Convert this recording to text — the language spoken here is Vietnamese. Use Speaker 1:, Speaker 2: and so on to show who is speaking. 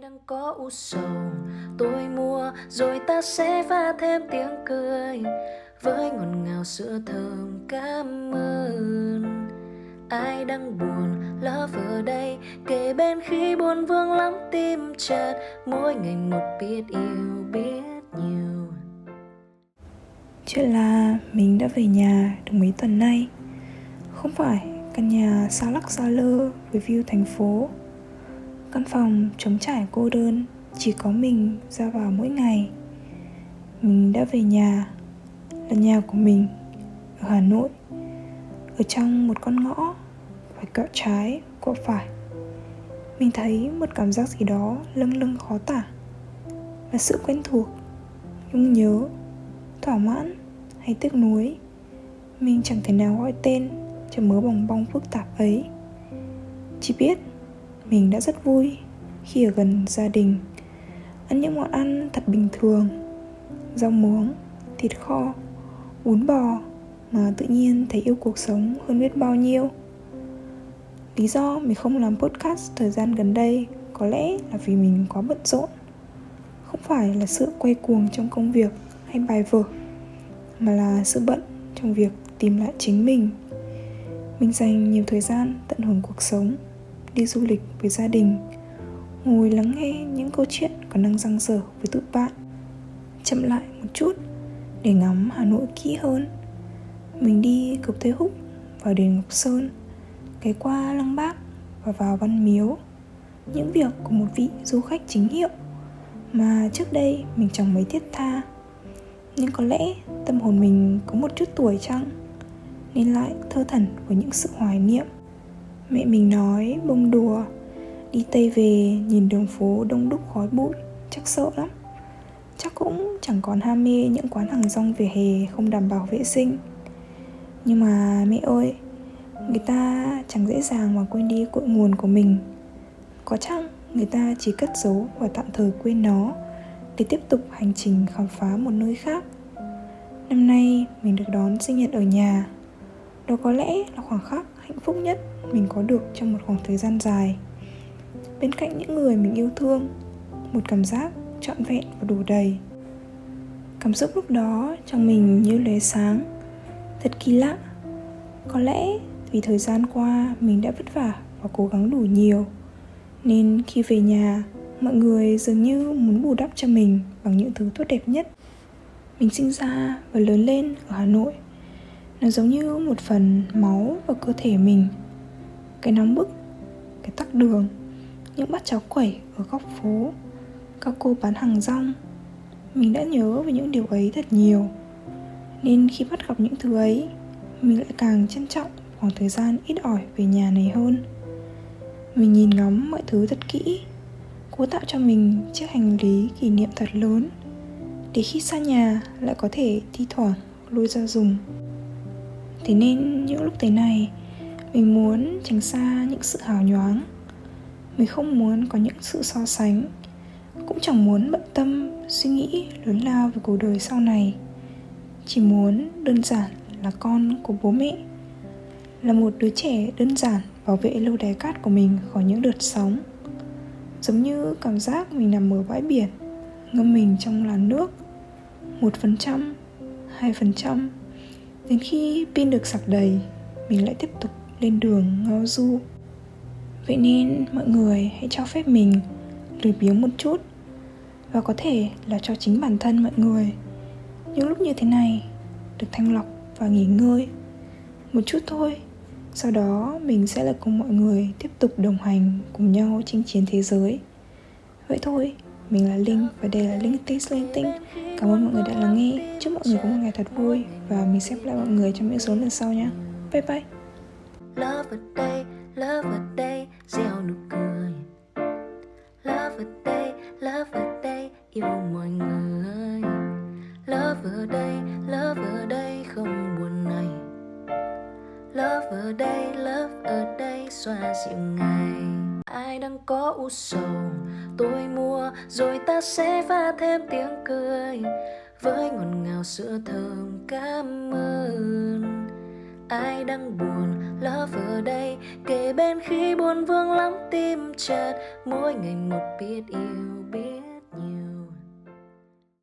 Speaker 1: ai đang có u sầu. Tôi mua rồi ta sẽ pha thêm tiếng cười với ngọt ngào sữa thơm cảm ơn. Ai đang buồn, lỡ ở đây kề bên khi buồn vương lắm tim chợt. Mỗi ngày một biết yêu, biết nhiều.
Speaker 2: Chuyện là mình đã về nhà được mấy tuần nay? Không phải, căn nhà xa lắc xa lơ với view thành phố. Căn phòng trống trải cô đơn Chỉ có mình ra vào mỗi ngày. Mình đã về nhà Là nhà của mình Ở Hà Nội. Ở trong một con ngõ Phải quẹo trái, quẹo phải. Mình thấy một cảm giác gì đó lâng lâng khó tả Là sự quen thuộc Nhung nhớ Thỏa mãn hay tiếc nuối. Mình chẳng thể nào gọi tên cho mớ bong bong phức tạp ấy. Chỉ biết mình đã rất vui khi ở gần gia đình. Ăn những món ăn thật bình thường Rau muống, thịt kho, bún bò Mà tự nhiên thấy yêu cuộc sống hơn biết bao nhiêu. Lý do mình không làm podcast thời gian gần đây Có lẽ là vì mình quá bận rộn. Không phải là sự quay cuồng trong công việc hay bài vở Mà là sự bận trong việc tìm lại chính mình. Mình dành nhiều thời gian tận hưởng cuộc sống đi du lịch với gia đình, ngồi lắng nghe những câu chuyện còn đang răng dở với tụi bạn. Chậm lại một chút để ngắm hà nội kỹ hơn. Mình đi Cực Thế Húc vào đền Ngọc Sơn, ghé qua Lăng Bác và vào Văn Miếu. Những việc của một vị du khách chính hiệu mà trước đây mình chẳng mấy thiết tha. Nhưng có lẽ tâm hồn mình có một chút tuổi chăng, nên lại thơ thẩn với những sự hoài niệm mẹ mình nói, bông đùa. Đi tây về, nhìn đường phố đông đúc khói bụi, chắc sợ lắm. Chắc cũng chẳng còn ham mê những quán hàng rong về hè không đảm bảo vệ sinh. Nhưng mà mẹ ơi, người ta chẳng dễ dàng mà quên đi cội nguồn của mình. Có chăng người ta chỉ cất giấu và tạm thời quên nó, để tiếp tục hành trình khám phá một nơi khác? Năm nay mình được đón sinh nhật ở nhà. Đó có lẽ là khoảng khắc hạnh phúc nhất mình có được trong một khoảng thời gian dài. Bên cạnh những người mình yêu thương, một cảm giác trọn vẹn và đủ đầy. Cảm xúc lúc đó trong mình như lóe sáng, thật kỳ lạ. Có lẽ vì thời gian qua mình đã vất vả và cố gắng đủ nhiều, nên khi về nhà, mọi người dường như muốn bù đắp cho mình bằng những thứ tốt đẹp nhất. Mình sinh ra và lớn lên ở hà nội nó giống như một phần máu vào cơ thể mình. Cái nóng bức, cái tắc đường, những bát cháo quẩy ở góc phố, các cô bán hàng rong. Mình đã nhớ về những điều ấy thật nhiều. Nên khi bắt gặp những thứ ấy, mình lại càng trân trọng khoảng thời gian ít ỏi về nhà này hơn. Mình nhìn ngắm mọi thứ thật kỹ. Cố tạo cho mình chiếc hành lý kỷ niệm thật lớn để khi xa nhà lại có thể thi thoảng lôi ra dùng thế nên những lúc thế này, mình muốn tránh xa những sự hào nhoáng. Mình không muốn có những sự so sánh. Cũng chẳng muốn bận tâm, suy nghĩ, lớn lao về cuộc đời sau này. Chỉ muốn đơn giản là con của bố mẹ. Là một đứa trẻ đơn giản bảo vệ lâu đài cát của mình khỏi những đợt sóng. Giống như cảm giác mình nằm ở bãi biển, ngâm mình trong làn nước. Một phần trăm, hai phần trăm đến khi pin được sạc đầy, mình lại tiếp tục lên đường ngao du. Vậy nên mọi người hãy cho phép mình lười biếng một chút và có thể là cho chính bản thân mọi người. Những lúc như thế này, được thanh lọc và nghỉ ngơi một chút thôi. Sau đó, mình sẽ là cùng mọi người tiếp tục đồng hành cùng nhau chinh chiến thế giới. Vậy thôi mình là linh và đây là linh tinh linh tinh. Cảm ơn mọi người đã lắng nghe. Chúc mọi người có một ngày thật vui và mình sẽ gặp lại mọi người trong những số lần sau nhé. Bye bye.
Speaker 1: Love a day, love a day, gieo nụ cười. Love a day, love a day, yêu mọi người. Love a day, love a day, không buồn này Love a day, love a day, xoa dịu ngày. Ai đang có u sầu, tôi mua Rồi ta sẽ pha thêm tiếng cười Với ngọt ngào sữa thơm cảm ơn. Ai đang buồn lỡ ở đây kề bên khi buồn vương lắm tim chợt mỗi ngày một biết yêu.